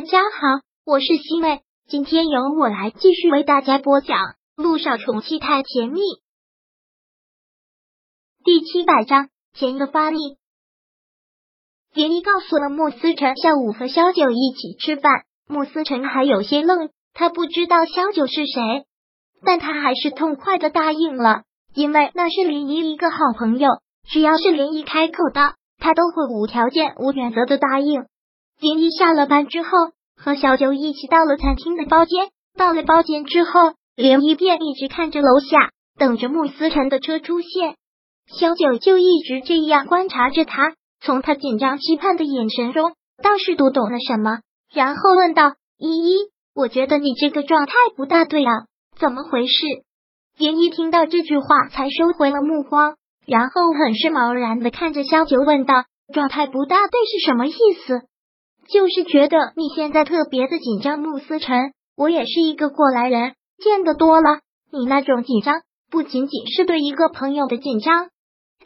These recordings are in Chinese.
大家好，我是西妹，今天由我来继续为大家播讲《路上宠妻太甜蜜》第七百章，甜的发力。连依告诉了穆思成下午和萧九一起吃饭，穆思成还有些愣，他不知道萧九是谁，但他还是痛快的答应了，因为那是连依一个好朋友，只要是连依开口的，他都会无条件、无原则的答应。林一下了班之后，和小九一起到了餐厅的包间。到了包间之后，连一便一直看着楼下，等着穆思辰的车出现。小九就一直这样观察着他，从他紧张期盼的眼神中，倒是读懂了什么，然后问道：“依依，我觉得你这个状态不大对啊，怎么回事？”连一听到这句话，才收回了目光，然后很是茫然的看着萧九问道：“状态不大对是什么意思？”就是觉得你现在特别的紧张，穆思成，我也是一个过来人，见得多了，你那种紧张不仅仅是对一个朋友的紧张。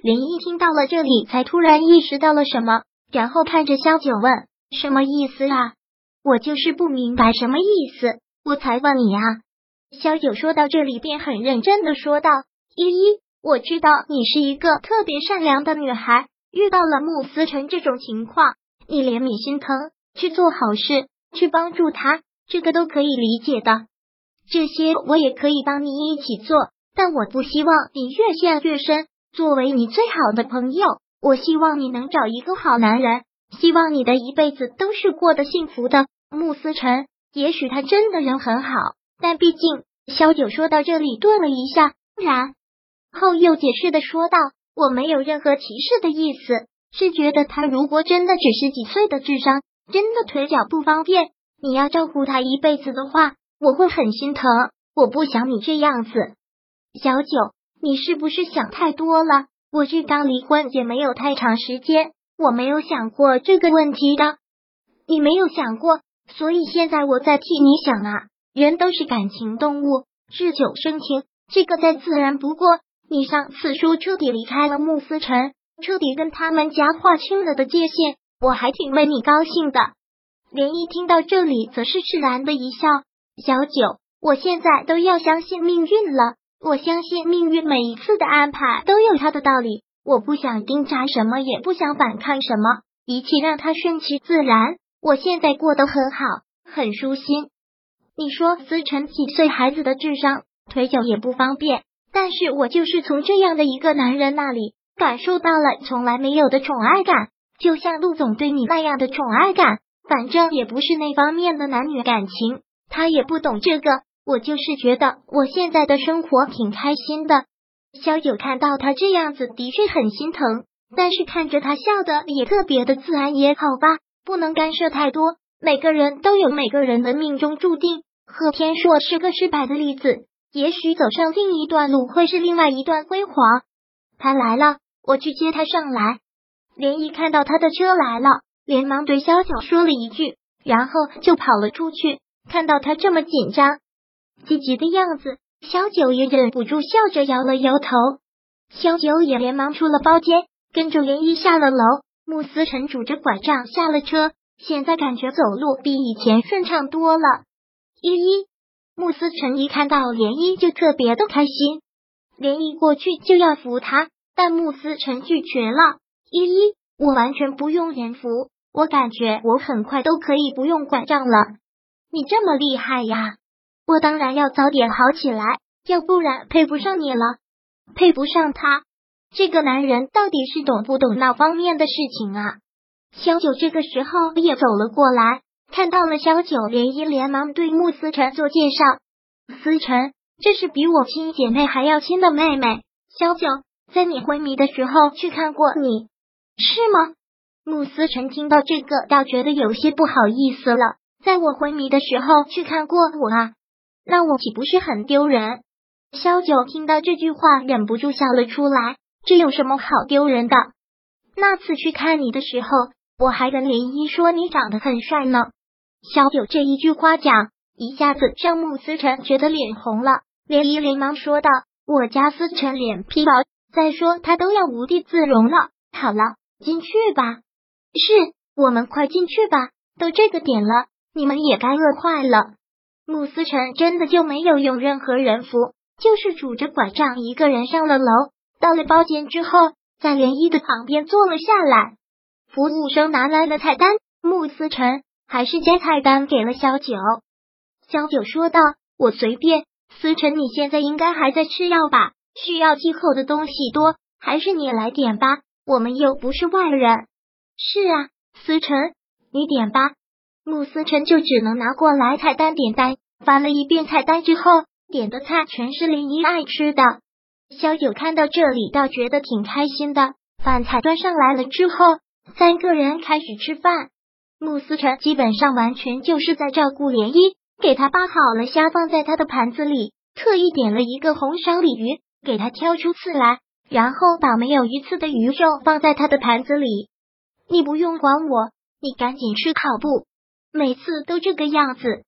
林毅听到了这里，才突然意识到了什么，然后看着萧九问：“什么意思啊？我就是不明白什么意思，我才问你啊。”萧九说到这里，便很认真的说道：“依依，我知道你是一个特别善良的女孩，遇到了穆思成这种情况，你怜悯心疼。”去做好事，去帮助他，这个都可以理解的。这些我也可以帮你一起做，但我不希望你越陷越深。作为你最好的朋友，我希望你能找一个好男人，希望你的一辈子都是过得幸福的。穆思辰，也许他真的人很好，但毕竟……萧九说到这里顿了一下，然后又解释的说道：“我没有任何歧视的意思，是觉得他如果真的只是几岁的智商。”真的腿脚不方便，你要照顾他一辈子的话，我会很心疼。我不想你这样子，小九，你是不是想太多了？我这刚离婚也没有太长时间，我没有想过这个问题的。你没有想过，所以现在我在替你想啊。人都是感情动物，日久生情，这个再自然不过。你上次说彻底离开了穆思辰，彻底跟他们家划清了的界限。我还挺为你高兴的。连一听到这里，则是释然的一笑。小九，我现在都要相信命运了。我相信命运每一次的安排都有它的道理。我不想挣扎什么，也不想反抗什么，一切让它顺其自然。我现在过得很好，很舒心。你说思辰几岁孩子的智商，腿脚也不方便，但是我就是从这样的一个男人那里感受到了从来没有的宠爱感。就像陆总对你那样的宠爱感，反正也不是那方面的男女感情，他也不懂这个。我就是觉得我现在的生活挺开心的。萧九看到他这样子，的确很心疼，但是看着他笑的也特别的自然，也好吧，不能干涉太多。每个人都有每个人的命中注定。贺天硕是个失败的例子，也许走上另一段路会是另外一段辉煌。他来了，我去接他上来。连一看到他的车来了，连忙对萧九说了一句，然后就跑了出去。看到他这么紧张、积极的样子，萧九也忍不住笑着摇了摇头。萧九也连忙出了包间，跟着连一下了楼。穆思辰拄着拐杖下了车，现在感觉走路比以前顺畅多了。依依，穆思辰一看到连依就特别的开心，连依过去就要扶他，但穆思辰拒绝了。依依，我完全不用人扶，我感觉我很快都可以不用拐杖了。你这么厉害呀！我当然要早点好起来，要不然配不上你了。配不上他，这个男人到底是懂不懂那方面的事情啊？萧九这个时候也走了过来，看到了萧九，连依连忙对穆思辰做介绍。思辰，这是比我亲姐妹还要亲的妹妹。萧九在你昏迷的时候去看过你。是吗？穆思辰听到这个，倒觉得有些不好意思了。在我昏迷的时候去看过我啊，那我岂不是很丢人？萧九听到这句话，忍不住笑了出来。这有什么好丢人的？那次去看你的时候，我还跟林一说你长得很帅呢。萧九这一句夸奖，一下子让穆思辰觉得脸红了。连依连忙说道：“我家思辰脸皮薄，再说他都要无地自容了。好了。”进去吧，是我们快进去吧，都这个点了，你们也该饿坏了。穆思成真的就没有用任何人扶，就是拄着拐杖一个人上了楼。到了包间之后，在涟漪的旁边坐了下来。服务生拿来了菜单，穆思成还是将菜单给了小九。小九说道：“我随便。思成，你现在应该还在吃药吧？需要忌口的东西多，还是你来点吧。我们又不是外人。”是啊，思辰，你点吧。穆思辰就只能拿过来菜单点单，翻了一遍菜单之后，点的菜全是林一爱吃的。小九看到这里，倒觉得挺开心的。饭菜端上来了之后，三个人开始吃饭。穆思辰基本上完全就是在照顾涟漪。给他扒好了虾，放在他的盘子里，特意点了一个红烧鲤鱼，给他挑出刺来，然后把没有鱼刺的鱼肉放在他的盘子里。你不用管我，你赶紧吃烤布，每次都这个样子。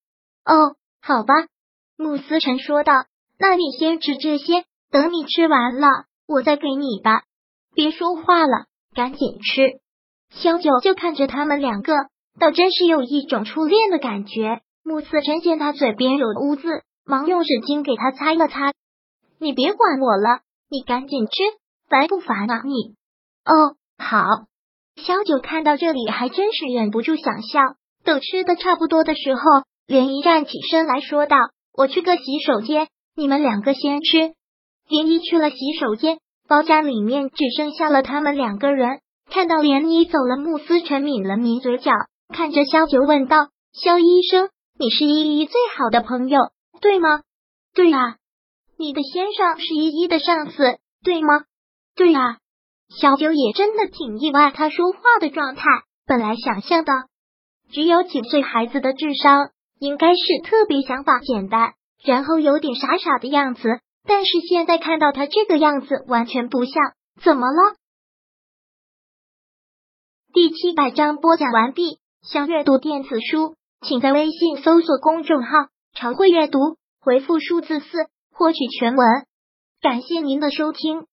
哦，好吧，穆思成说道。那你先吃这些，等你吃完了，我再给你吧。别说话了，赶紧吃。萧九就看着他们两个，倒真是有一种初恋的感觉。穆思成见他嘴边有污渍，忙用纸巾给他擦了擦。你别管我了，你赶紧吃，烦不烦啊你？哦，好。小九看到这里，还真是忍不住想笑。等吃的差不多的时候，连依站起身来说道：“我去个洗手间，你们两个先吃。”连依去了洗手间，包间里面只剩下了他们两个人。看到连依走了，慕思成抿了抿嘴角，看着萧九问道：“萧医生。”你是依依最好的朋友，对吗？对啊，你的先生是依依的上司，对吗？对啊。小九也真的挺意外，他说话的状态，本来想象的只有几岁孩子的智商，应该是特别想法简单，然后有点傻傻的样子，但是现在看到他这个样子，完全不像。怎么了？第七百章播讲完毕。想阅读电子书。请在微信搜索公众号“常会阅读”，回复数字四获取全文。感谢您的收听。